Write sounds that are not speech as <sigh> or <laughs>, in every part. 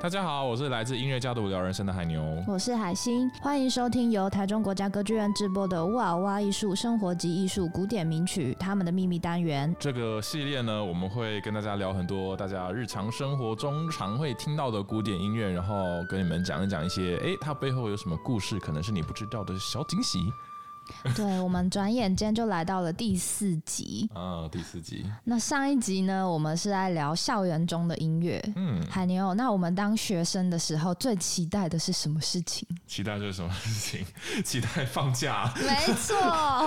大家好，我是来自音乐家的无聊人生的海牛，我是海星，欢迎收听由台中国家歌剧院制播的哇哇艺术生活及艺术古典名曲他们的秘密单元。这个系列呢，我们会跟大家聊很多大家日常生活中常会听到的古典音乐，然后跟你们讲一讲一些，诶，它背后有什么故事，可能是你不知道的小惊喜。<laughs> 对，我们转眼间就来到了第四集啊，第四集。那上一集呢，我们是在聊校园中的音乐。嗯，海牛，那我们当学生的时候最期待的是什么事情？期待就是什么事情？<laughs> 期待放假。没错，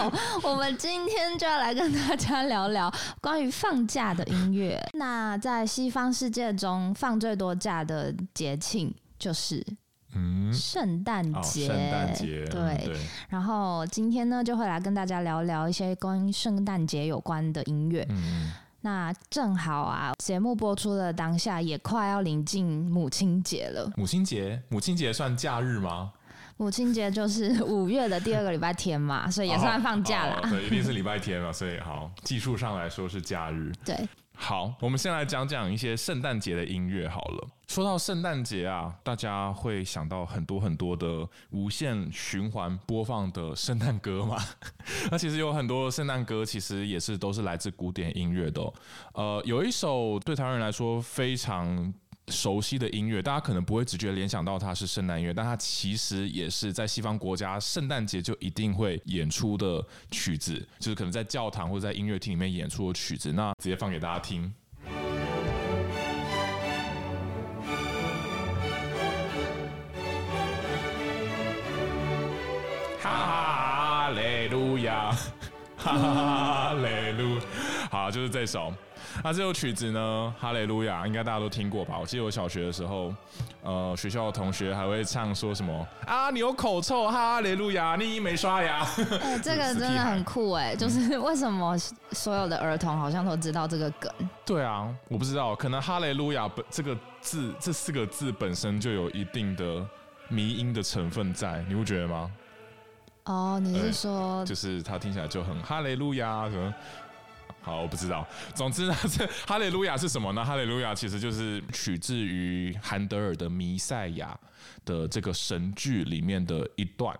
<laughs> 我们今天就要来跟大家聊聊关于放假的音乐。那在西方世界中，放最多假的节庆就是。嗯，圣诞节，圣诞节，对。对，然后今天呢，就会来跟大家聊聊一些关于圣诞节有关的音乐。嗯，那正好啊，节目播出的当下也快要临近母亲节了。母亲节，母亲节算假日吗？母亲节就是 <laughs> 五月的第二个礼拜天嘛，所以也算放假啦。哦哦、对，一定是 <laughs> 礼拜天嘛，所以好，技术上来说是假日。对。好，我们先来讲讲一些圣诞节的音乐好了。说到圣诞节啊，大家会想到很多很多的无限循环播放的圣诞歌嘛。<laughs> 那其实有很多圣诞歌，其实也是都是来自古典音乐的哦。呃，有一首对台湾人来说非常。熟悉的音乐，大家可能不会直觉联想到它是圣诞音乐，但它其实也是在西方国家圣诞节就一定会演出的曲子，就是可能在教堂或者在音乐厅里面演出的曲子。那直接放给大家听。哈利路亚，哈利路，好，就是这首。<laughs> 那、啊、这首曲子呢，《哈雷路亚》应该大家都听过吧？我记得我小学的时候，呃，学校的同学还会唱说什么啊，你有口臭，哈雷路亚，你没刷牙。哎、欸，这个真的很酷哎！就是为什么所有的儿童好像都知道这个梗？对啊，我不知道，可能“哈雷路亚”本这个字，这四个字本身就有一定的迷音的成分在，你不觉得吗？哦，你是说，就是它听起来就很“哈雷路亚”什么？好，我不知道。总之呢，这哈利路亚是什么呢？哈利路亚其实就是取自于韩德尔的《弥赛亚》的这个神剧里面的一段。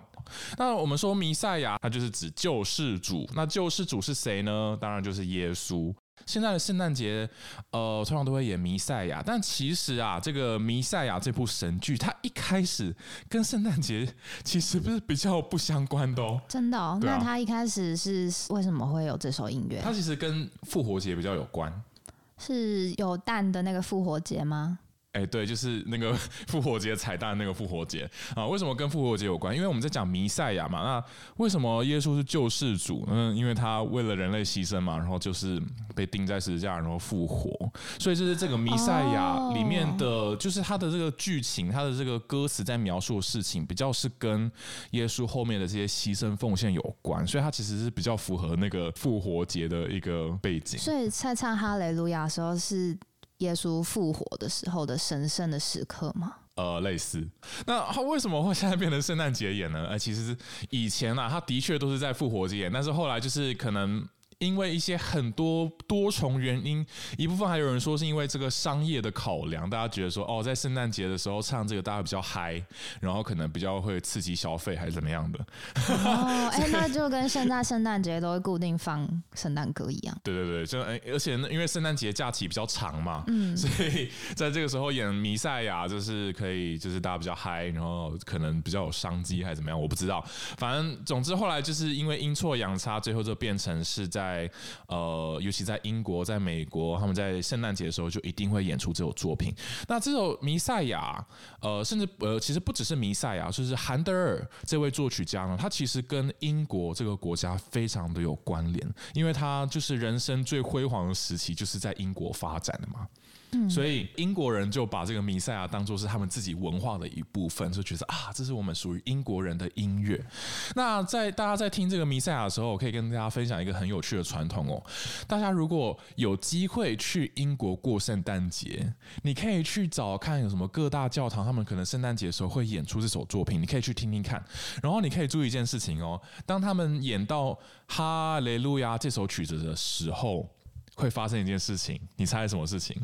那我们说弥赛亚，它就是指救世主。那救世主是谁呢？当然就是耶稣。现在的圣诞节，呃，通常都会演弥赛亚，但其实啊，这个弥赛亚这部神剧，它一开始跟圣诞节其实不是比较不相关的哦。真的哦？啊、那它一开始是为什么会有这首音乐？它其实跟复活节比较有关，是有蛋的那个复活节吗？哎、欸，对，就是那个 <laughs> 复活节彩蛋那个复活节啊，为什么跟复活节有关？因为我们在讲弥赛亚嘛。那为什么耶稣是救世主？嗯，因为他为了人类牺牲嘛，然后就是被钉在十字架，然后复活。所以就是这个弥赛亚里面的，哦、就是他的这个剧情，他的这个歌词在描述的事情，比较是跟耶稣后面的这些牺牲奉献有关。所以他其实是比较符合那个复活节的一个背景。所以在唱哈雷路亚的时候是。耶稣复活的时候的神圣的时刻吗？呃，类似。那他为什么会现在变成圣诞节演呢？呃，其实是以前啊，他的确都是在复活节演，但是后来就是可能。因为一些很多多重原因，一部分还有人说是因为这个商业的考量，大家觉得说哦，在圣诞节的时候唱这个大家比较嗨，然后可能比较会刺激消费还是怎么样的。哦，哎，那就跟现在 <laughs> 圣诞节都会固定放圣诞歌一样。对对对，就哎而且因为圣诞节假期比较长嘛，嗯，所以在这个时候演弥赛亚就是可以，就是大家比较嗨，然后可能比较有商机还是怎么样，我不知道。反正总之后来就是因为阴错阳差，最后就变成是在。在呃，尤其在英国、在美国，他们在圣诞节的时候就一定会演出这首作品。那这首《弥赛亚》，呃，甚至呃，其实不只是弥赛亚，就是韩德尔这位作曲家呢，他其实跟英国这个国家非常的有关联，因为他就是人生最辉煌的时期就是在英国发展的嘛。所以英国人就把这个弥赛亚当做是他们自己文化的一部分，就觉得啊，这是我们属于英国人的音乐。那在大家在听这个弥赛亚的时候，我可以跟大家分享一个很有趣的传统哦。大家如果有机会去英国过圣诞节，你可以去找看有什么各大教堂，他们可能圣诞节的时候会演出这首作品，你可以去听听看。然后你可以注意一件事情哦，当他们演到《哈雷路亚》这首曲子的时候，会发生一件事情，你猜什么事情？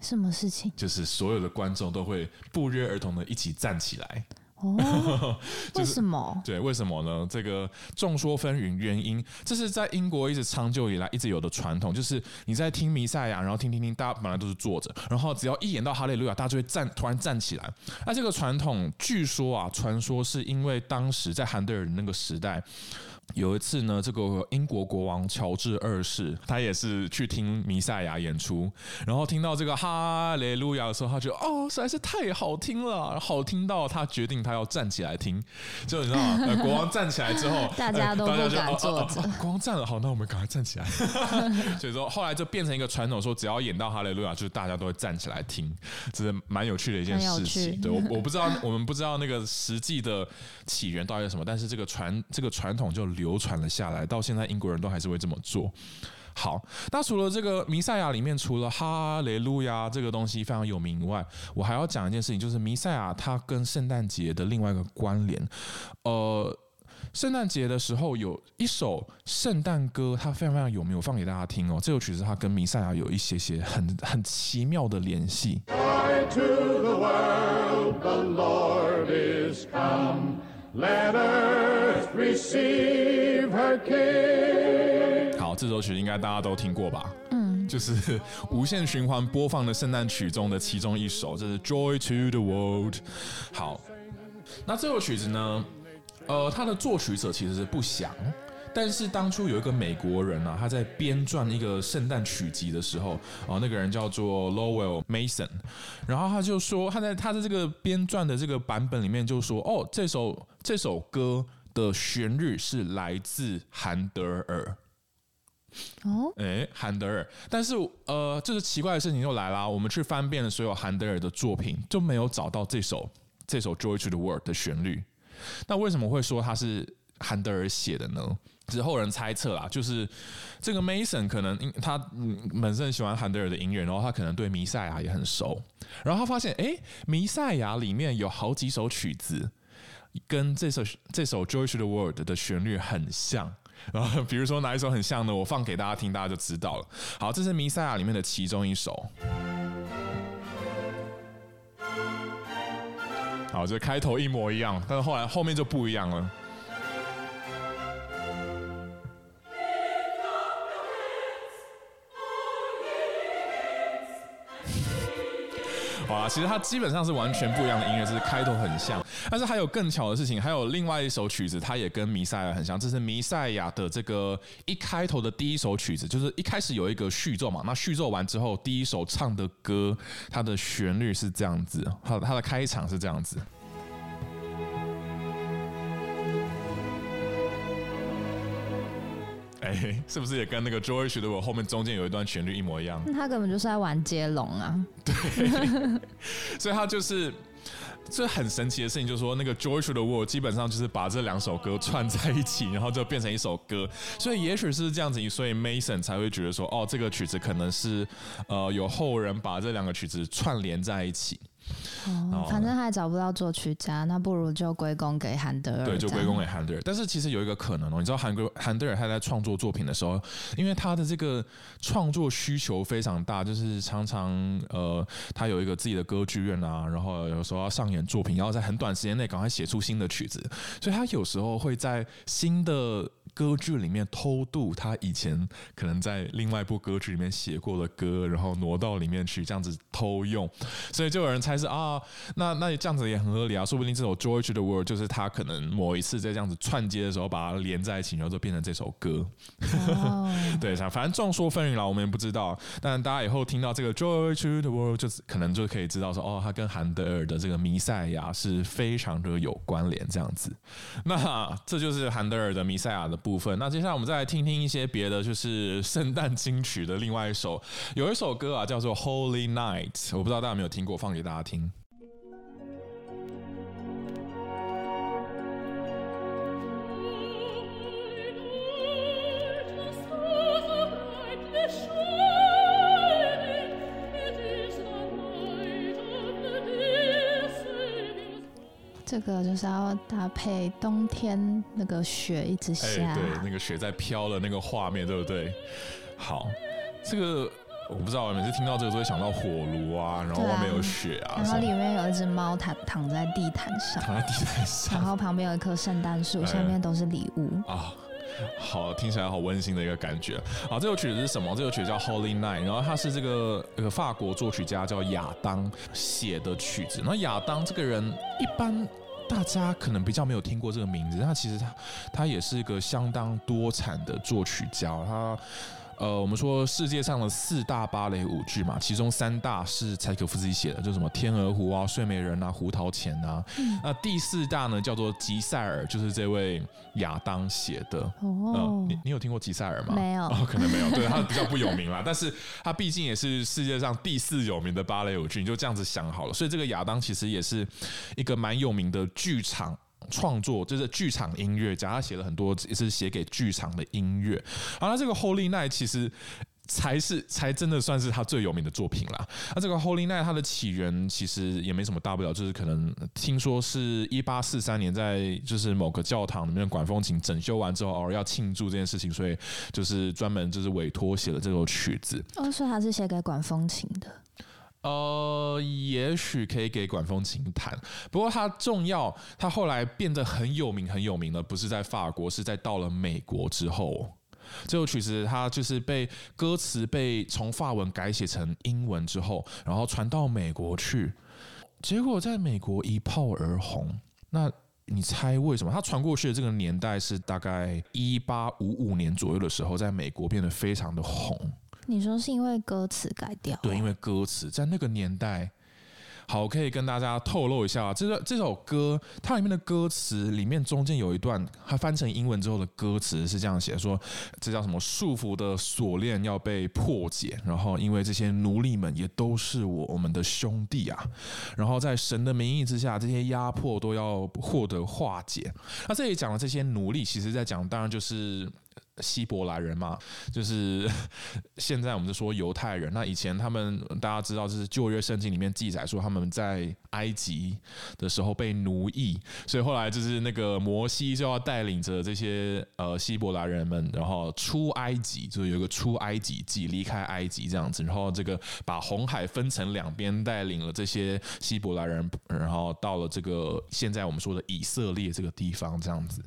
什么事情？就是所有的观众都会不约而同的一起站起来。哦，<laughs> 为什么？对，为什么呢？这个众说纷纭，原因这是在英国一直长久以来一直有的传统，就是你在听弥赛亚，然后听听听，大家本来都是坐着，然后只要一演到哈利路亚，大家就会站，突然站起来。那这个传统，据说啊，传说是因为当时在韩德尔那个时代。有一次呢，这个英国国王乔治二世，他也是去听弥赛亚演出，然后听到这个哈利路亚的时候，他觉得哦，实在是太好听了，好听到他决定他要站起来听。就你知道国王站起来之后，<laughs> 大家都不敢坐着。国王站了，好，那我们赶快站起来。<laughs> 所以说后来就变成一个传统，说只要演到哈利路亚，就是大家都会站起来听，这是蛮有趣的一件事情。对，我我不知道，我们不知道那个实际的起源到底是什么，但是这个传这个传统就流传了下来，到现在英国人都还是会这么做。好，那除了这个弥赛亚里面，除了哈雷路亚这个东西非常有名以外，我还要讲一件事情，就是弥赛亚它跟圣诞节的另外一个关联。呃，圣诞节的时候有一首圣诞歌，它非常非常有名，我放给大家听哦。这首曲子它跟弥赛亚有一些些很很奇妙的联系。好，这首曲应该大家都听过吧？嗯，就是无限循环播放的圣诞曲中的其中一首，这是《Joy to the World》。好，那这首曲子呢？呃，它的作曲者其实是不详。但是当初有一个美国人啊，他在编撰一个圣诞曲集的时候，哦，那个人叫做 Lowell Mason，然后他就说他在他的这个编撰的这个版本里面就说，哦，这首这首歌的旋律是来自韩德尔。哦，哎，韩德尔，但是呃，这个奇怪的事情又来了，我们去翻遍了所有韩德尔的作品，就没有找到这首这首 Joy to the World 的旋律。那为什么会说它是韩德尔写的呢？之后人猜测啦，就是这个 Mason 可能他本身很喜欢韩德尔的音乐，然后他可能对弥赛亚也很熟，然后他发现哎，弥赛亚里面有好几首曲子跟这首这首 Joy to the World 的旋律很像，然后 <laughs> 比如说哪一首很像呢？我放给大家听，大家就知道了。好，这是弥赛亚里面的其中一首，好，这开头一模一样，但是后来后面就不一样了。好啊，其实它基本上是完全不一样的音乐，就是开头很像，但是还有更巧的事情，还有另外一首曲子，它也跟弥赛亚很像，这是弥赛亚的这个一开头的第一首曲子，就是一开始有一个序奏嘛，那序奏完之后，第一首唱的歌，它的旋律是这样子，它它的开场是这样子。哎，是不是也跟那个 to the World 后面中间有一段旋律一模一样？<laughs> 他根本就是在玩接龙啊！对，<laughs> 所以他就是这很神奇的事情，就是说那个 to the World 基本上就是把这两首歌串在一起，然后就变成一首歌。所以也许是这样子，所以 Mason 才会觉得说，哦，这个曲子可能是呃有后人把这两个曲子串联在一起。哦，反正他也找不到作曲家，那不如就归功给韩德尔。对，就归功给韩德尔。但是其实有一个可能哦，你知道韩国韩德尔他在创作作品的时候，因为他的这个创作需求非常大，就是常常呃，他有一个自己的歌剧院啊，然后有时候要上演作品，要在很短时间内赶快写出新的曲子，所以他有时候会在新的。歌剧里面偷渡他以前可能在另外一部歌剧里面写过的歌，然后挪到里面去，这样子偷用，所以就有人猜是啊，那那这样子也很合理啊，说不定这首《Joy to the World》就是他可能某一次在这样子串接的时候把它连在一起，然后就变成这首歌。Oh. <laughs> 对，反正众说纷纭了，我们也不知道。但大家以后听到这个《Joy to the World》，就是可能就可以知道说，哦，他跟韩德尔的这个弥赛亚是非常的有关联，这样子。那这就是韩德尔的弥赛亚的部分，那接下来我们再来听听一些别的，就是圣诞金曲的另外一首，有一首歌啊叫做《Holy Night》，我不知道大家有没有听过，放给大家听。这个就是要搭配冬天那个雪一直下，哎，对，那个雪在飘的那个画面，对不对？好，这个我不知道，每次听到这个都会想到火炉啊，然后外面有雪啊，啊然后里面有一只猫躺躺在地毯上，躺在地毯上，然后旁边有一棵圣诞树，下面都是礼物。啊。好，听起来好温馨的一个感觉。好，这首曲子是什么？这首曲子叫《Holy Night》，然后它是这个这个法国作曲家叫亚当写的曲子。那亚当这个人，一般大家可能比较没有听过这个名字，那其实他他也是一个相当多产的作曲家，他。呃，我们说世界上的四大芭蕾舞剧嘛，其中三大是柴可夫斯基写的，就什么《天鹅湖》啊、《睡美人》啊、《胡桃钳》啊。嗯、那第四大呢，叫做《吉赛尔》，就是这位亚当写的。哦，呃、你你有听过吉赛尔吗？没有，哦，可能没有。对，他比较不有名啦，但是他毕竟也是世界上第四有名的芭蕾舞剧，你就这样子想好了。所以这个亚当其实也是一个蛮有名的剧场。创作就是剧场音乐家，他写了很多也是写给剧场的音乐。而他这个 Holy Night 其实才是才真的算是他最有名的作品啦。那这个 Holy Night 它的起源其实也没什么大不了，就是可能听说是一八四三年在就是某个教堂里面管风琴整修完之后，偶尔要庆祝这件事情，所以就是专门就是委托写了这首曲子。哦，所以他是写给管风琴的。呃，也许可以给管风琴弹，不过它重要，它后来变得很有名，很有名了，不是在法国，是在到了美国之后，这首曲子它就是被歌词被从法文改写成英文之后，然后传到美国去，结果在美国一炮而红。那你猜为什么？它传过去的这个年代是大概一八五五年左右的时候，在美国变得非常的红。你说是因为歌词改掉？对，因为歌词在那个年代，好，可以跟大家透露一下，这个这首歌它里面的歌词里面中间有一段，它翻成英文之后的歌词是这样写：说这叫什么？束缚的锁链要被破解，然后因为这些奴隶们也都是我我们的兄弟啊，然后在神的名义之下，这些压迫都要获得化解。那这里讲的这些奴隶，其实在讲，当然就是。希伯来人嘛，就是现在我们就说犹太人。那以前他们大家知道，就是旧约圣经里面记载说他们在埃及的时候被奴役，所以后来就是那个摩西就要带领着这些呃希伯来人们，然后出埃及，就是有一个出埃及记，离开埃及这样子，然后这个把红海分成两边，带领了这些希伯来人，然后到了这个现在我们说的以色列这个地方这样子。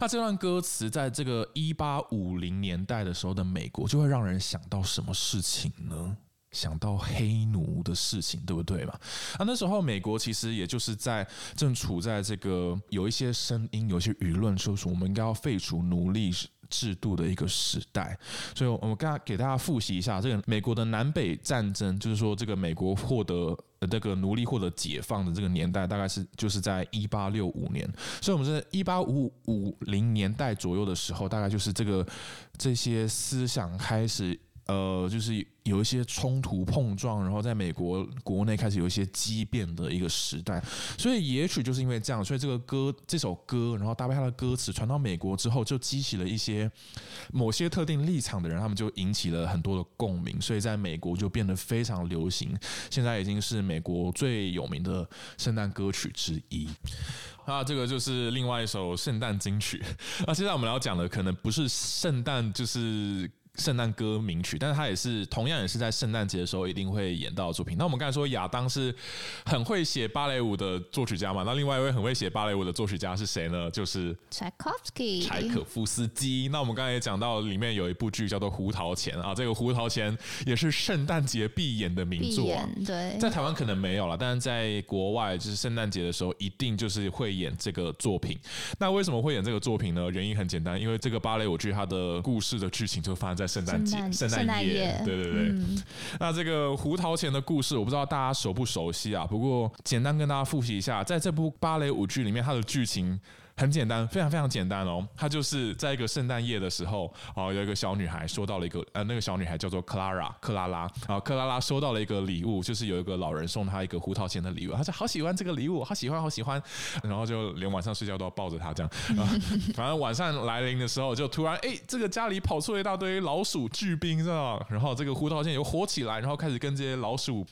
那这段歌词在这个一八五零年代的时候的美国，就会让人想到什么事情呢？想到黑奴的事情，对不对嘛？啊，那时候美国其实也就是在正处在这个有一些声音、有一些舆论说出我们应该要废除奴隶制度的一个时代。所以，我们刚给大家复习一下这个美国的南北战争，就是说这个美国获得这个奴隶获得解放的这个年代，大概是就是在一八六五年。所以，我们是一八五五零年代左右的时候，大概就是这个这些思想开始。呃，就是有一些冲突碰撞，然后在美国国内开始有一些激变的一个时代，所以也许就是因为这样，所以这个歌这首歌，然后搭配它的歌词传到美国之后，就激起了一些某些特定立场的人，他们就引起了很多的共鸣，所以在美国就变得非常流行，现在已经是美国最有名的圣诞歌曲之一。那这个就是另外一首圣诞金曲。那现在我们要讲的可能不是圣诞，就是。圣诞歌名曲，但是它也是同样也是在圣诞节的时候一定会演到的作品。那我们刚才说亚当是很会写芭蕾舞的作曲家嘛？那另外一位很会写芭蕾舞的作曲家是谁呢？就是柴可夫斯基。柴可夫斯基。那我们刚才也讲到，里面有一部剧叫做《胡桃钳》啊，这个《胡桃钳》也是圣诞节必演的名作啊。对，在台湾可能没有了，但是在国外就是圣诞节的时候一定就是会演这个作品。那为什么会演这个作品呢？原因很简单，因为这个芭蕾舞剧它的故事的剧情就发生在。圣诞节，圣诞夜，对对对。嗯、那这个胡桃钳的故事，我不知道大家熟不熟悉啊？不过简单跟大家复习一下，在这部芭蕾舞剧里面，它的剧情。很简单，非常非常简单哦。他就是在一个圣诞夜的时候，哦，有一个小女孩收到了一个，呃，那个小女孩叫做克拉拉，克拉拉，啊，克拉拉收到了一个礼物，就是有一个老人送她一个胡桃钳的礼物，她说好喜欢这个礼物，好喜欢，好喜欢，然后就连晚上睡觉都要抱着她这样。<laughs> 反正晚上来临的时候，就突然，哎，这个家里跑出了一大堆老鼠巨兵，知道？然后这个胡桃钳又火起来，然后开始跟这些老鼠。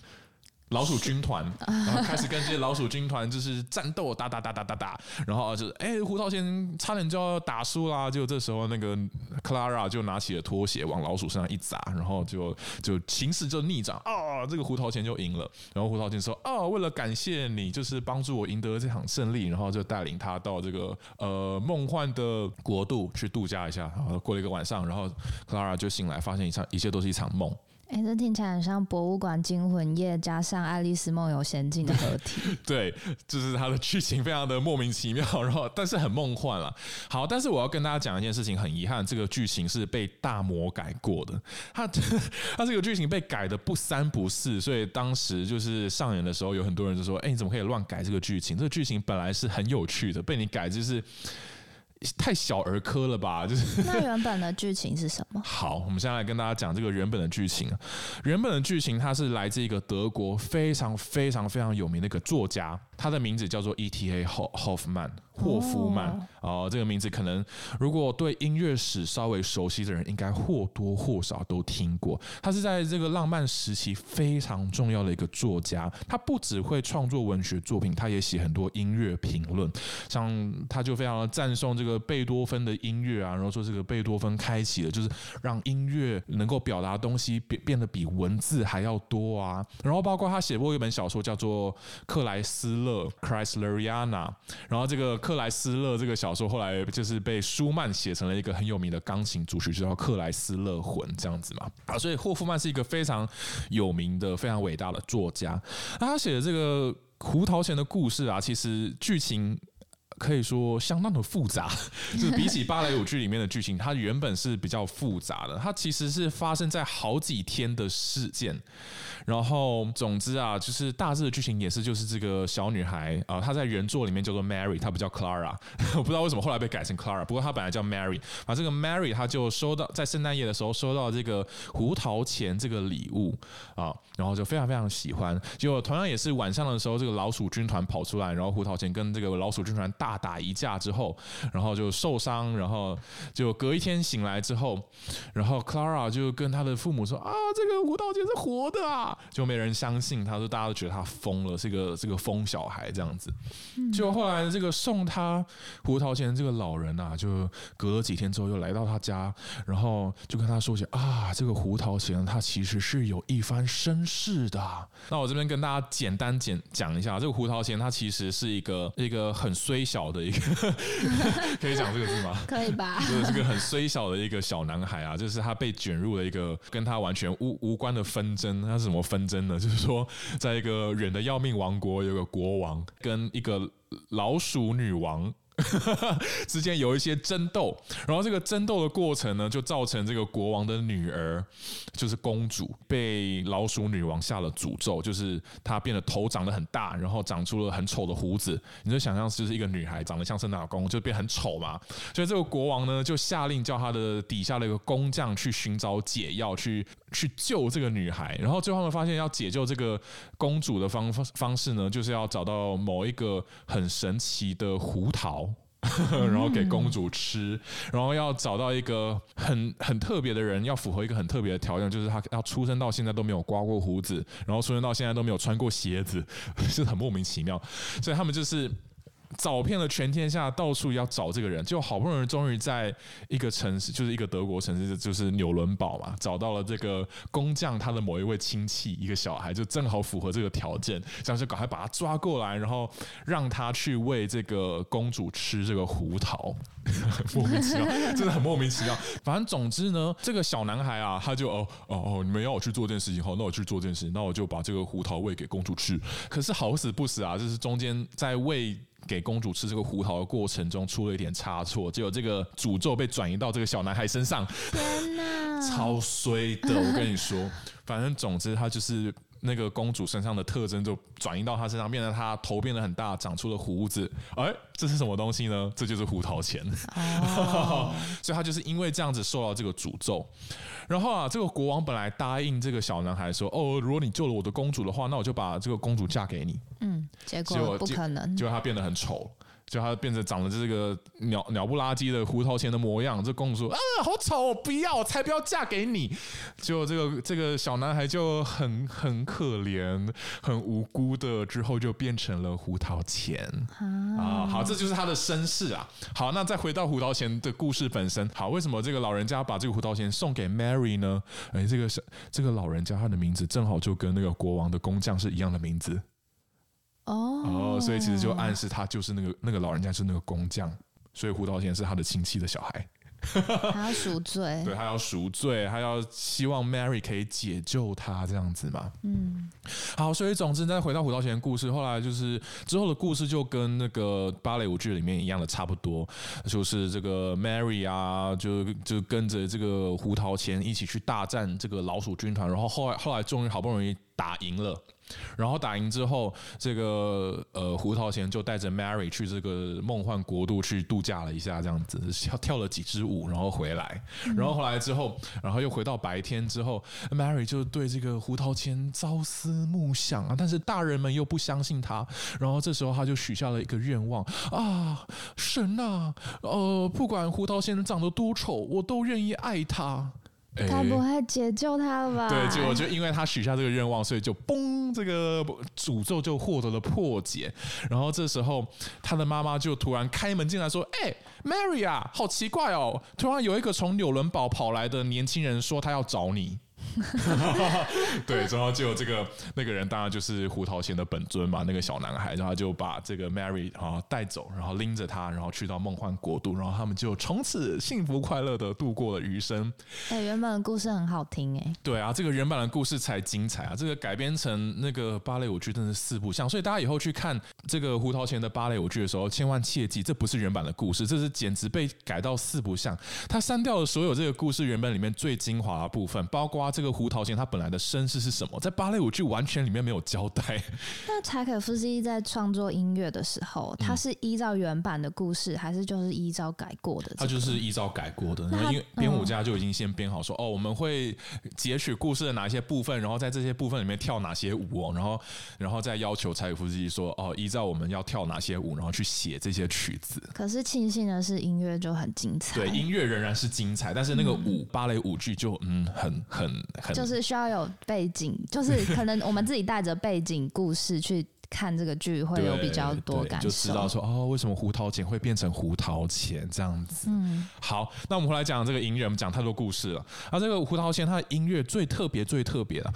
老鼠军团，然后开始跟这些老鼠军团就是战斗，打打打打打打，然后就是哎，胡桃钳差点就要打输啦，就这时候那个 Clara 就拿起了拖鞋往老鼠身上一砸，然后就就形势就逆转啊，这个胡桃钳就赢了。然后胡桃钳说啊，为了感谢你，就是帮助我赢得这场胜利，然后就带领他到这个呃梦幻的国度去度假一下。然后过了一个晚上，然后 Clara 就醒来，发现一场一切都是一场梦。哎、这听起来很像《博物馆惊魂夜》加上《爱丽丝梦游仙境》的合体。<laughs> 对，就是它的剧情非常的莫名其妙，<laughs> 然后但是很梦幻了。好，但是我要跟大家讲一件事情，很遗憾，这个剧情是被大魔改过的。它 <laughs> 它这个剧情被改的不三不四，所以当时就是上演的时候，有很多人就说：“哎、你怎么可以乱改这个剧情？这个剧情本来是很有趣的，被你改就是。”太小儿科了吧？<laughs> 就是那原本的剧情是什么？<laughs> 好，我们现在来跟大家讲这个原本的剧情。原本的剧情它是来自一个德国非常非常非常有名的一个作家，他的名字叫做 E.T.A. Hoffmann。霍夫曼哦，这个名字可能如果对音乐史稍微熟悉的人，应该或多或少都听过。他是在这个浪漫时期非常重要的一个作家。他不只会创作文学作品，他也写很多音乐评论。像他就非常的赞颂这个贝多芬的音乐啊，然后说这个贝多芬开启了就是让音乐能够表达东西变变得比文字还要多啊。然后包括他写过一本小说叫做《克莱斯勒》c h r y s l e r i a n a 然后这个。克克莱斯勒这个小说后来就是被舒曼写成了一个很有名的钢琴组曲，就叫《克莱斯勒魂》这样子嘛。啊，所以霍夫曼是一个非常有名的、非常伟大的作家。那他写的这个胡桃钳的故事啊，其实剧情。可以说相当的复杂，就是比起芭蕾舞剧里面的剧情，它原本是比较复杂的。它其实是发生在好几天的事件，然后总之啊，就是大致的剧情也是就是这个小女孩啊，她在原作里面叫做 Mary，她不叫 Clara，<laughs> 我不知道为什么后来被改成 Clara，不过她本来叫 Mary。啊，这个 Mary 她就收到在圣诞夜的时候收到这个胡桃钳这个礼物啊，然后就非常非常喜欢。结果同样也是晚上的时候，这个老鼠军团跑出来，然后胡桃钳跟这个老鼠军团大。打一架之后，然后就受伤，然后就隔一天醒来之后，然后 Clara 就跟他的父母说：“啊，这个胡桃钳是活的啊！”就没人相信，他说大家都觉得他疯了，是个这个疯小孩这样子。就后来这个送他胡桃钳这个老人啊，就隔了几天之后又来到他家，然后就跟他说起：“啊，这个胡桃钳他其实是有一番身世的。”那我这边跟大家简单简讲一下，这个胡桃钳他其实是一个一个很虽小。的一个 <laughs> 可以讲这个字吗？可以吧。就是这个很虽小的一个小男孩啊，就是他被卷入了一个跟他完全无无关的纷争。他是什么纷争呢？<laughs> 就是说，在一个远得要命王国，有个国王跟一个老鼠女王。<laughs> 之间有一些争斗，然后这个争斗的过程呢，就造成这个国王的女儿，就是公主，被老鼠女王下了诅咒，就是她变得头长得很大，然后长出了很丑的胡子。你就想象就是一个女孩长得像圣诞老公，就变很丑嘛。所以这个国王呢，就下令叫他的底下的一个工匠去寻找解药，去去救这个女孩。然后最后他们发现，要解救这个公主的方方式呢，就是要找到某一个很神奇的胡桃。<laughs> 然后给公主吃，然后要找到一个很很特别的人，要符合一个很特别的条件，就是他要出生到现在都没有刮过胡子，然后出生到现在都没有穿过鞋子，<laughs> 是很莫名其妙，所以他们就是。找遍了全天下，到处要找这个人，就好不容易终于在一个城市，就是一个德国城市，就是纽伦堡嘛，找到了这个工匠他的某一位亲戚，一个小孩，就正好符合这个条件，这样就赶快把他抓过来，然后让他去喂这个公主吃这个胡桃，莫名其妙，真的很莫名其妙。反正总之呢，这个小男孩啊，他就哦哦哦，你们要我去做这件事情，好，那我去做这件事情，那我就把这个胡桃喂给公主吃。可是好死不死啊，就是中间在喂。给公主吃这个胡桃的过程中出了一点差错，结果这个诅咒被转移到这个小男孩身上。天哪，超衰的！我跟你说，反正总之他就是。那个公主身上的特征就转移到她身上，变得她头变得很大，长出了胡子。哎，这是什么东西呢？这就是胡桃钳。哦、<laughs> 所以她就是因为这样子受到这个诅咒。然后啊，这个国王本来答应这个小男孩说：“哦，如果你救了我的公主的话，那我就把这个公主嫁给你。”嗯，结果不可能，结果他变得很丑。就他变成长了这个鸟鸟不拉几的胡桃钳的模样，这公主说啊，好丑，我不要，我才不要嫁给你。就这个这个小男孩就很很可怜，很无辜的，之后就变成了胡桃钳啊。好，这就是他的身世啊。好，那再回到胡桃钳的故事本身。好，为什么这个老人家把这个胡桃钳送给 Mary 呢？哎，这个是这个老人家他的名字正好就跟那个国王的工匠是一样的名字。哦哦，所以其实就暗示他就是那个那个老人家是那个工匠，所以胡桃钳是他的亲戚的小孩，<laughs> 他要赎罪，<laughs> 对，他要赎罪，他要希望 Mary 可以解救他这样子嘛。嗯，好，所以总之再回到胡桃钳的故事，后来就是之后的故事就跟那个芭蕾舞剧里面一样的差不多，就是这个 Mary 啊，就就跟着这个胡桃钳一起去大战这个老鼠军团，然后后来后来终于好不容易打赢了。然后打赢之后，这个呃胡桃钳就带着 Mary 去这个梦幻国度去度假了一下，这样子跳跳了几支舞，然后回来。然后回来之后，然后又回到白天之后，Mary 就对这个胡桃钳朝思暮想啊，但是大人们又不相信他。然后这时候他就许下了一个愿望啊，神啊，呃，不管胡桃钳长得多丑，我都愿意爱他。他不会解救他了吧？对，结果就因为他许下这个愿望，所以就嘣，这个诅咒就获得了破解。然后这时候，他的妈妈就突然开门进来说：“哎，Mary 啊，好奇怪哦，突然有一个从纽伦堡跑来的年轻人说他要找你。” <laughs> 对，然后就这个那个人当然就是胡桃钳的本尊嘛，那个小男孩，然后就把这个 Mary 啊带走，然后拎着他，然后去到梦幻国度，然后他们就从此幸福快乐的度过了余生。哎、欸，原本的故事很好听哎。对啊，这个原版的故事才精彩啊！这个改编成那个芭蕾舞剧真的是四不像，所以大家以后去看这个胡桃钳的芭蕾舞剧的时候，千万切记，这不是原版的故事，这是简直被改到四不像。他删掉了所有这个故事原本里面最精华的部分，包括这个。这个胡桃钳他本来的身世是什么？在芭蕾舞剧完全里面没有交代。<laughs> 那柴可夫斯基在创作音乐的时候，他是依照原版的故事，还是就是依照改过的？他就是依照改过的。因为编舞家就已经先编好说，哦，我们会截取故事的哪些部分，然后在这些部分里面跳哪些舞哦，然后然后再要求柴可夫斯基说，哦，依照我们要跳哪些舞，然后去写这些曲子。可是庆幸的是，音乐就很精彩。对，音乐仍然是精彩，但是那个舞芭蕾舞剧就嗯，很很。就是需要有背景，就是可能我们自己带着背景故事去看这个剧，会有比较多感受，就知道说哦，为什么胡桃钳会变成胡桃钳这样子。嗯，好，那我们回来讲这个音乐，我们讲太多故事了。啊，这个胡桃钳它的音乐最特别、最特别的，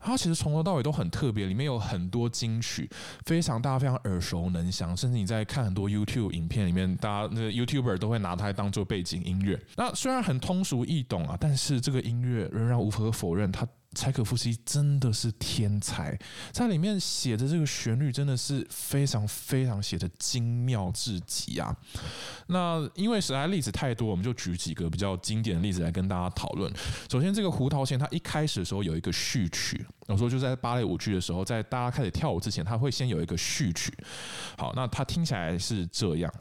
它其实从头到尾都很特别，里面有很多金曲，非常大家非常耳熟能详，甚至你在看很多 YouTube 影片里面，大家那个 YouTuber 都会拿它当做背景音乐。那虽然很通俗易懂啊，但是这个音乐仍然无可否认它。柴可夫斯基真的是天才，在里面写的这个旋律真的是非常非常写的精妙至极啊！那因为实在例子太多，我们就举几个比较经典的例子来跟大家讨论。首先，这个胡桃钳它一开始的时候有一个序曲，我说就在芭蕾舞剧的时候，在大家开始跳舞之前，它会先有一个序曲。好，那它听起来是这样。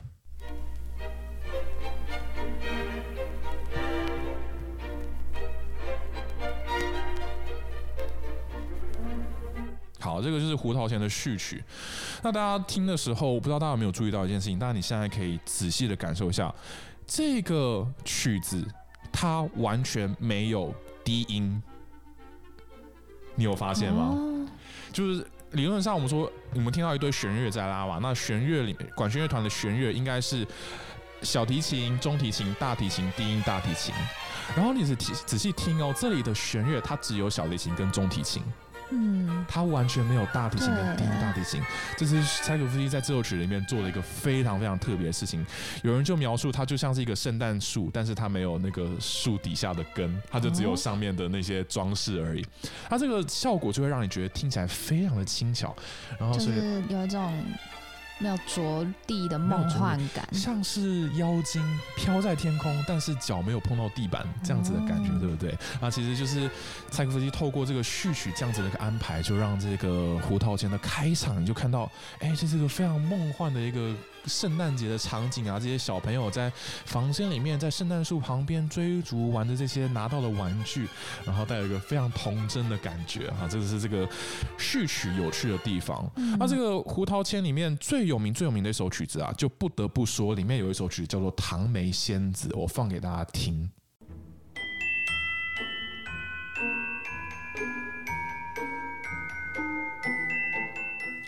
好，这个就是胡桃钳的序曲。那大家听的时候，我不知道大家有没有注意到一件事情，但是你现在可以仔细的感受一下，这个曲子它完全没有低音，你有发现吗？哦、就是理论上我们说，你们听到一堆弦乐在拉嘛，那弦乐里面管弦乐团的弦乐应该是小提琴、中提琴、大提琴、低音大提琴，然后你仔仔细听哦，这里的弦乐它只有小提琴跟中提琴。嗯，它完全没有大提琴跟低音大提琴，这是柴可夫斯基在这首曲里面做了一个非常非常特别的事情。有人就描述它就像是一个圣诞树，但是它没有那个树底下的根，它就只有上面的那些装饰而已。它这个效果就会让你觉得听起来非常的轻巧，然后所以就是有一种。没有着地的梦幻感，像是妖精飘在天空，但是脚没有碰到地板这样子的感觉，对不对？啊，其实就是柴可夫斯基透过这个序曲这样子的一个安排，就让这个胡桃钳的开场，你就看到，哎，这是一个非常梦幻的一个。圣诞节的场景啊，这些小朋友在房间里面，在圣诞树旁边追逐玩的这些拿到的玩具，然后带有一个非常童真的感觉啊，这个是这个序曲有趣的地方。那、嗯啊、这个胡桃钳里面最有名、最有名的一首曲子啊，就不得不说里面有一首曲叫做《唐梅仙子》，我放给大家听。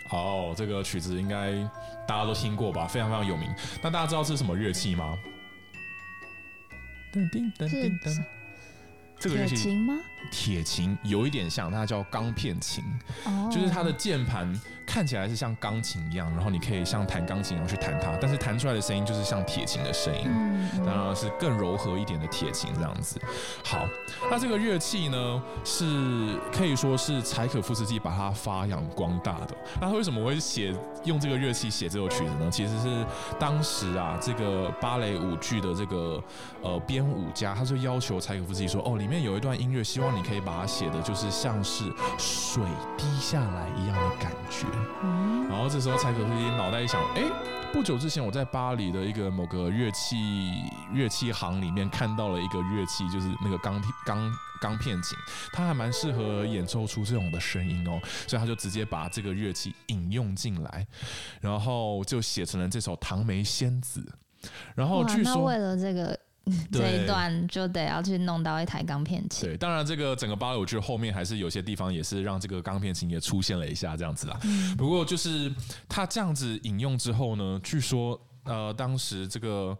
好，这个曲子应该大家都听过吧？非常非常有名。那大家知道这是什么乐器吗？噔叮噔叮噔，这个乐器铁琴吗？铁琴有一点像，它叫钢片琴，就是它的键盘。看起来是像钢琴一样，然后你可以像弹钢琴一样去弹它，但是弹出来的声音就是像铁琴的声音，嗯当然是更柔和一点的铁琴这样子。好，那这个乐器呢，是可以说是柴可夫斯基把它发扬光大的。那他为什么会写用这个乐器写这首曲子呢？其实是当时啊，这个芭蕾舞剧的这个呃编舞家，他就要求柴可夫斯基说，哦，里面有一段音乐，希望你可以把它写的就是像是水滴下来一样的感觉。嗯，然后这时候柴可夫斯基脑袋一想，哎，不久之前我在巴黎的一个某个乐器乐器行里面看到了一个乐器，就是那个钢钢钢片琴，它还蛮适合演奏出这种的声音哦，所以他就直接把这个乐器引用进来，然后就写成了这首《唐梅仙子》。然后据说为了这个。<laughs> 这一段就得要去弄到一台钢片琴。对，当然这个整个芭蕾舞剧后面还是有些地方也是让这个钢片琴也出现了一下这样子啦。不过就是他这样子引用之后呢，据说呃当时这个。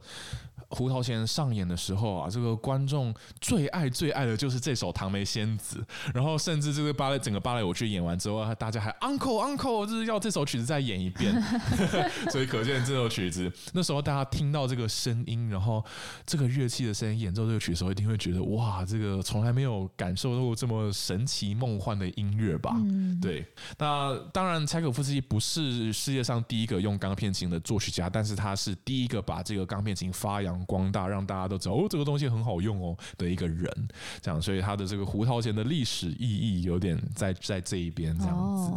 胡桃钳上演的时候啊，这个观众最爱最爱的就是这首《唐梅仙子》，然后甚至这个芭蕾整个芭蕾舞剧演完之后，大家还 uncle uncle，就是要这首曲子再演一遍，<laughs> 所以可见这首曲子那时候大家听到这个声音，然后这个乐器的声音演奏这个曲子的时候，一定会觉得哇，这个从来没有感受到过这么神奇梦幻的音乐吧？嗯、对。那当然，柴可夫斯基不是世界上第一个用钢片琴的作曲家，但是他是第一个把这个钢片琴发扬光大，让大家都知道哦，这个东西很好用哦的一个人，这样，所以他的这个胡桃钳的历史意义有点在在这一边这样子。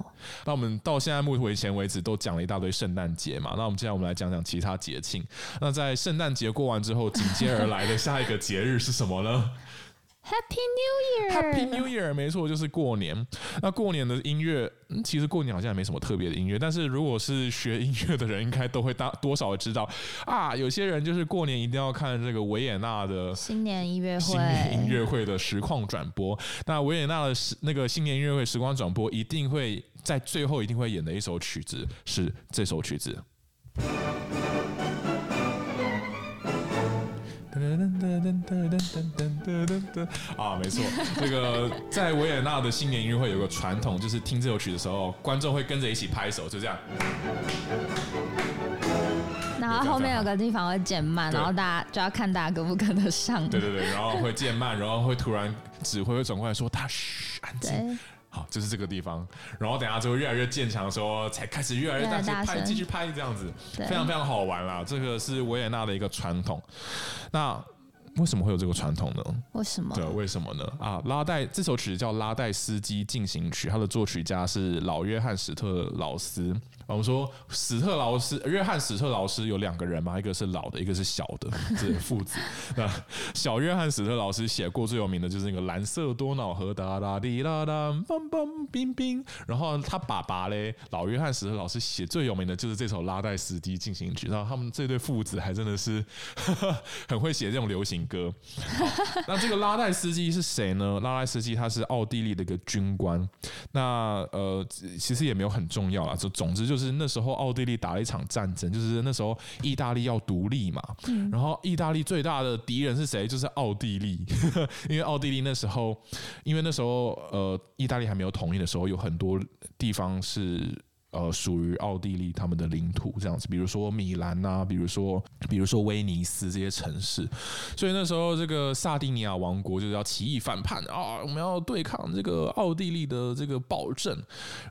那我们到现在目前为止都讲了一大堆圣诞节嘛，那我们接下来我们来讲讲其他节庆。那在圣诞节过完之后，紧接而来的下一个节日是什么呢？Happy New Year！Happy New Year，没错，就是过年。那过年的音乐，嗯，其实过年好像也没什么特别的音乐。但是如果是学音乐的人，应该都会大多少知道啊。有些人就是过年一定要看这个维也纳的新年音乐会，新年音乐会的实况转播。那维也纳的实那个新年音乐会实况转播，一定会在最后一定会演的一首曲子是这首曲子。啊，没错，这个在维也纳的新年音乐会有个传统，就是听这首曲的时候，观众会跟着一起拍手，就这样。然后后面有个地方会渐慢，然后大家就要看大家跟不跟得上。对对对，然后会渐慢，然后会突然指挥会转过来说：“他嘘，安静。”好，就是这个地方。然后等下之后越来越坚强的时候，才开始越来越大声拍，继续拍这样子，非常非常好玩啦。这个是维也纳的一个传统。那为什么会有这个传统呢？为什么？对，为什么呢？啊，拉带这首曲子叫《拉带斯基进行曲》，它的作曲家是老约翰史特劳斯。我们说史特劳斯，约翰史特劳斯有两个人嘛，一个是老的，一个是小的，这是父子。<laughs> 那小约翰史特劳斯写过最有名的就是那个蓝色多瑙河哒哒滴哒哒梆梆冰冰。然后他爸爸嘞，老约翰史特劳斯写最有名的就是这首拉代斯基进行曲。然后他们这对父子还真的是呵 <laughs> 呵很会写这种流行歌。那这个拉代斯基是谁呢？拉代斯基他是奥地利的一个军官。那呃，其实也没有很重要啊，就总之就是。是那时候奥地利打了一场战争，就是那时候意大利要独立嘛，然后意大利最大的敌人是谁？就是奥地利，<laughs> 因为奥地利那时候，因为那时候呃，意大利还没有统一的时候，有很多地方是。呃，属于奥地利他们的领土这样子，比如说米兰呐、啊，比如说比如说威尼斯这些城市，所以那时候这个萨丁尼亚王国就是要起义反叛啊，我们要对抗这个奥地利的这个暴政，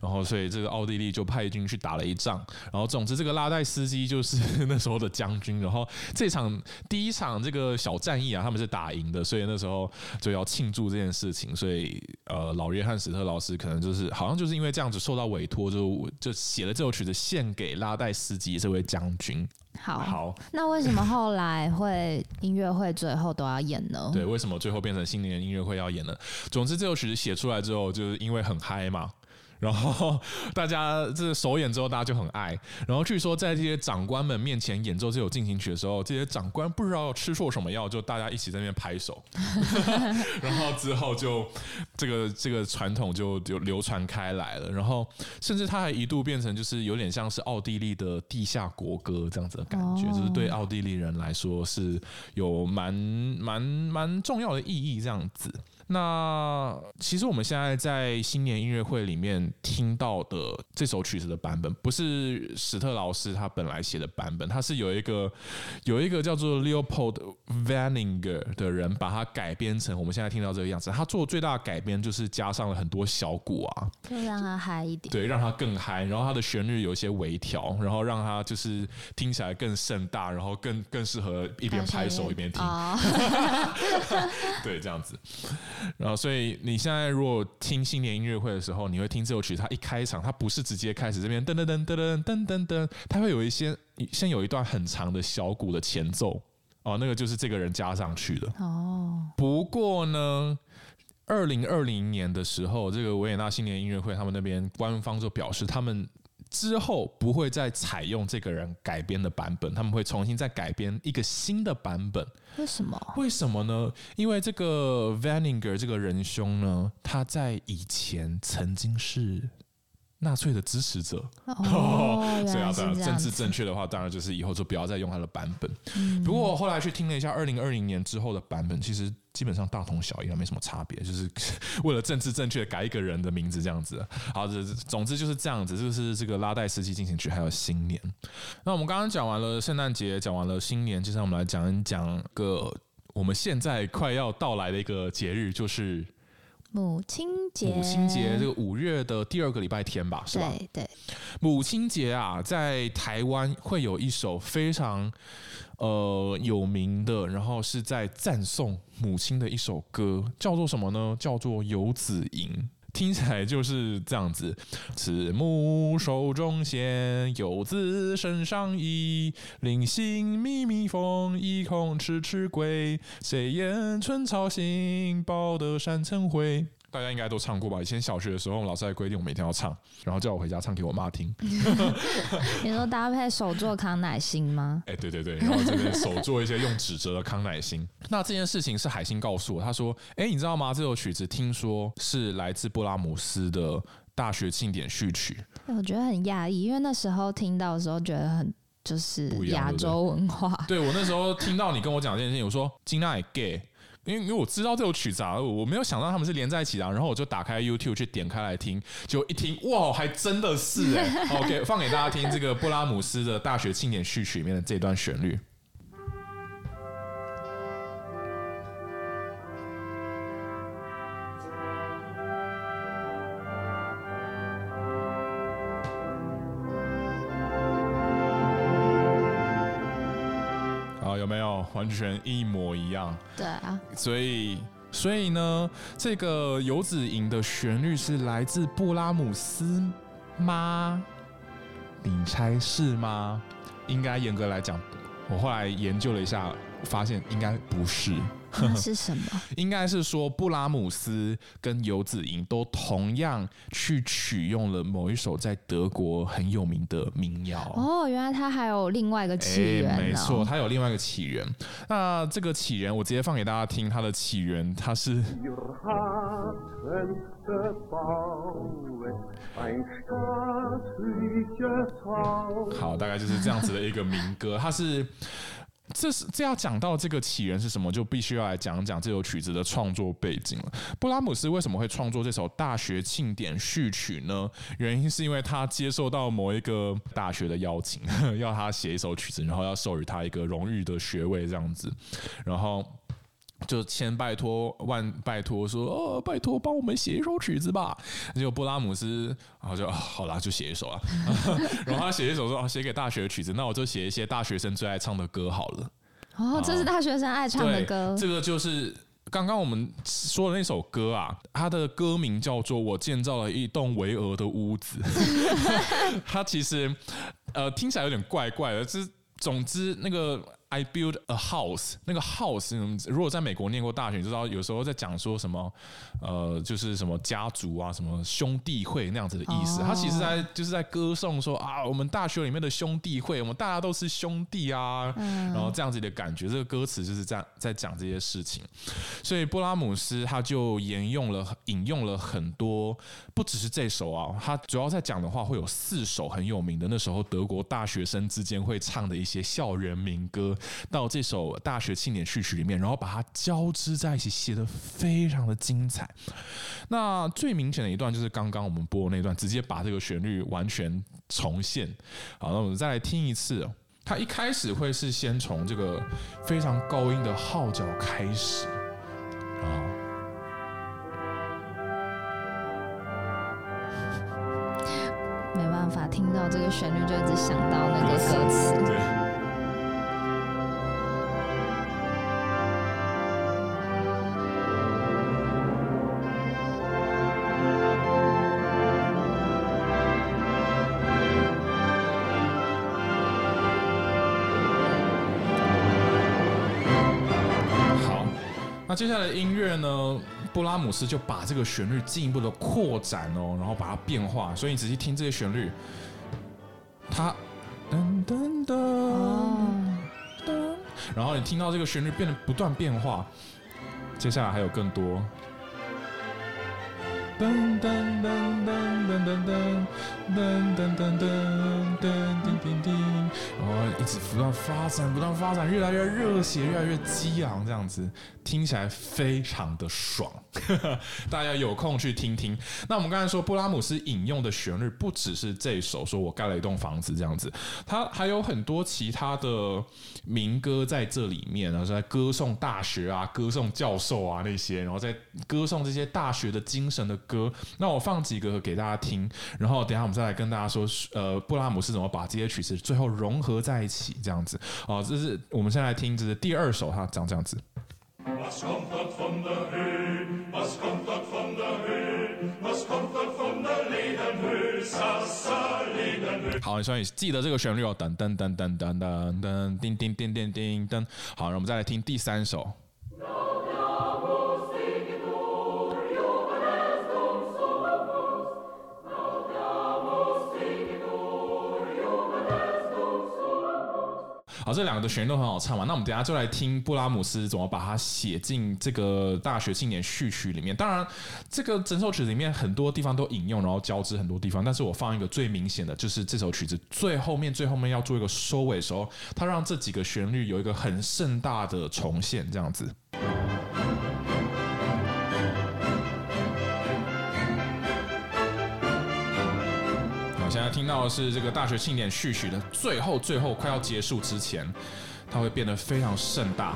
然后所以这个奥地利就派军去打了一仗，然后总之这个拉代斯基就是 <laughs> 那时候的将军，然后这场第一场这个小战役啊，他们是打赢的，所以那时候就要庆祝这件事情，所以呃，老约翰史特劳斯可能就是好像就是因为这样子受到委托，就就。写了这首曲子献给拉代斯基这位将军。好，好，那为什么后来会音乐会最后都要演呢？对，为什么最后变成新年音乐会要演呢？总之，这首曲子写出来之后，就是因为很嗨嘛。然后大家这首演之后，大家就很爱。然后据说在这些长官们面前演奏这首进行曲的时候，这些长官不知道吃错什么药，就大家一起在那边拍手。<laughs> 然后之后就这个这个传统就就流传开来了。然后甚至它还一度变成就是有点像是奥地利的地下国歌这样子的感觉，就是对奥地利人来说是有蛮蛮蛮重要的意义这样子。那其实我们现在在新年音乐会里面听到的这首曲子的版本，不是史特劳斯他本来写的版本，他是有一个有一个叫做 Leopold Van Ninger 的人把它改编成我们现在听到这个样子。他做最大的改编就是加上了很多小鼓啊，就让它嗨一点，对，让它更嗨。然后它的旋律有一些微调，然后让它就是听起来更盛大，然后更更适合一边拍手一边听。<laughs> 对，这样子。然后所以你现在如果听新年音乐会的时候你会听这首曲它一开场它不是直接开始这边噔噔噔噔噔噔噔噔它会有一些先有一段很长的小鼓的前奏哦那个就是这个人加上去的。哦。不过呢二零二零年的时候这个维也纳新年音乐会他们那边官方就表示他们之后不会再采用这个人改编的版本，他们会重新再改编一个新的版本。为什么？为什么呢？因为这个 Van Ninger 这个仁兄呢，他在以前曾经是。纳粹的支持者，哦，<laughs> 所以啊，当然政治正确的话，当然就是以后就不要再用它的版本。嗯、不过我后来去听了一下二零二零年之后的版本，其实基本上大同小异，没什么差别，<laughs> 就是为了政治正确改一个人的名字这样子。好，这总之就是这样子，就是这个拉代斯基进行曲还有新年。那我们刚刚讲完了圣诞节，讲完了新年，接下来我们来讲一讲个我们现在快要到来的一个节日，就是。母亲节，母亲节这个五月的第二个礼拜天吧，是吧？对对。母亲节啊，在台湾会有一首非常呃有名的，然后是在赞颂母亲的一首歌，叫做什么呢？叫做《游子吟》。听起来就是这样子：慈母手中线，游子身上衣。临行密密缝，意恐迟迟归。谁言寸草心，报得三春晖。大家应该都唱过吧？以前小学的时候，老师还规定我每天要唱，然后叫我回家唱给我妈听。<laughs> 你说搭配手做康乃馨吗？<laughs> 哎，对对对，然后这边手做一些用纸折的康乃馨。<laughs> 那这件事情是海星告诉我，他说：“哎，你知道吗？这首曲子听说是来自布拉姆斯的大学庆典序曲。”我觉得很讶异，因为那时候听到的时候觉得很就是亚洲文化。对，对我那时候听到你跟我讲这件事情，我说：“金娜也 gay。”因为因为我知道这首曲子啊，我没有想到他们是连在一起的，然后我就打开 YouTube 去点开来听，就一听，哇，还真的是哎，<laughs> OK，放给大家听这个布拉姆斯的大学庆典序曲里面的这段旋律。完全一模一样，对啊，所以所以呢，这个《游子吟》的旋律是来自布拉姆斯吗？你猜是吗？应该严格来讲，我后来研究了一下，发现应该不是。那是什么？<laughs> 应该是说布拉姆斯跟游子吟都同样去取用了某一首在德国很有名的民谣。哦，原来它还有另外一个起源。没错，它有另外一个起源。那这个起源，我直接放给大家听。它的起源，它是。好，大概就是这样子的一个民歌。它是。这是这要讲到这个起源是什么，就必须要来讲讲这首曲子的创作背景了。布拉姆斯为什么会创作这首大学庆典序曲呢？原因是因为他接受到某一个大学的邀请，<laughs> 要他写一首曲子，然后要授予他一个荣誉的学位这样子，然后。就千拜托万拜托说，哦，拜托帮我们写一首曲子吧。结果布拉姆斯，然后就好啦，就写一首啊。<laughs> 然后他写一首说，哦，写给大学的曲子，那我就写一些大学生最爱唱的歌好了。哦，这是大学生爱唱的歌。这个就是刚刚我们说的那首歌啊，它的歌名叫做《我建造了一栋巍峨的屋子》。<laughs> 它其实呃听起来有点怪怪的，这总之那个。I build a house，那个 house，如果在美国念过大学，你知道有时候在讲说什么，呃，就是什么家族啊，什么兄弟会那样子的意思。他其实在就是在歌颂说啊，我们大学里面的兄弟会，我们大家都是兄弟啊，然后这样子的感觉。这个歌词就是这样在讲这些事情。所以布拉姆斯他就沿用了引用了很多，不只是这首啊，他主要在讲的话会有四首很有名的，那时候德国大学生之间会唱的一些校园民歌。到这首大学庆典序曲里面，然后把它交织在一起，写的非常的精彩。那最明显的一段就是刚刚我们播的那段，直接把这个旋律完全重现。好，那我们再来听一次。它一开始会是先从这个非常高音的号角开始啊，没办法听到这个旋律，就一直想到那个歌词。对。那接下来的音乐呢？布拉姆斯就把这个旋律进一步的扩展哦，然后把它变化。所以你仔细听这些旋律，它噔噔噔噔，然后你听到这个旋律变得不断变化。接下来还有更多。噔噔噔噔噔噔噔噔噔噔噔噔叮叮，然后一直不断发展，不断发展，越来越热血，越来越激昂，这样子听起来非常的爽。大家有空去听听。那我们刚才说，布拉姆斯引用的旋律不只是这首，说我盖了一栋房子这样子，他还有很多其他的民歌在这里面，然后在歌颂大学啊，歌颂教授啊那些，然后在歌颂这些大学的精神的歌。那我放几个给大家听，然后等一下我们再来跟大家说，呃，布拉姆是怎么把这些曲子最后融合在一起这样子。好，这是我们先来听，这是第二首，它长这样子。好，你所以记得这个旋律哦，噔噔噔噔噔噔噔，叮叮叮叮叮噔。好，那我们再来听第三首。好，这两个的旋律都很好唱嘛。那我们等下就来听布拉姆斯怎么把它写进这个大学庆典序曲里面。当然，这个整首曲子里面很多地方都引用，然后交织很多地方。但是我放一个最明显的，就是这首曲子最后面最后面要做一个收尾的时候，它让这几个旋律有一个很盛大的重现，这样子。听到的是这个大学庆典序曲的最后，最后快要结束之前，它会变得非常盛大。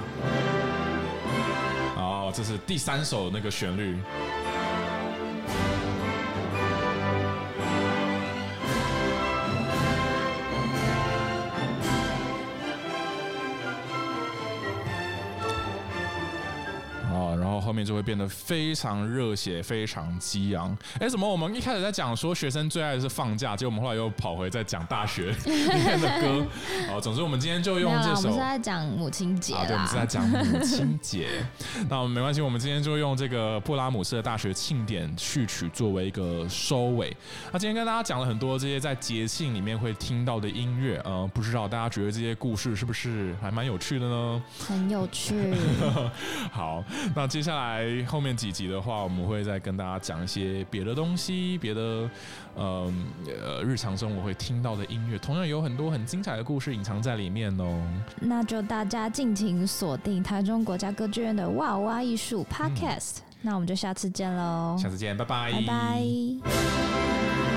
好，这是第三首那个旋律。就会变得非常热血，非常激昂。哎，怎么我们一开始在讲说学生最爱的是放假，结果我们后来又跑回在讲大学里面的歌。<laughs> 哦，总之我们今天就用这首。我们是在讲母亲节啊，对，我们是在讲母亲节。那没关系，我们今天就用这个布拉姆斯的大学庆典序曲作为一个收尾。那今天跟大家讲了很多这些在节庆里面会听到的音乐，呃，不知道大家觉得这些故事是不是还蛮有趣的呢？很有趣。<laughs> 好，那接下来。来后面几集的话，我们会再跟大家讲一些别的东西，别的呃呃日常生活会听到的音乐，同样有很多很精彩的故事隐藏在里面哦。那就大家尽情锁定台中国家歌剧院的哇哇艺术 Podcast，嗯。那我们就下次见喽，下次见，拜拜，拜拜。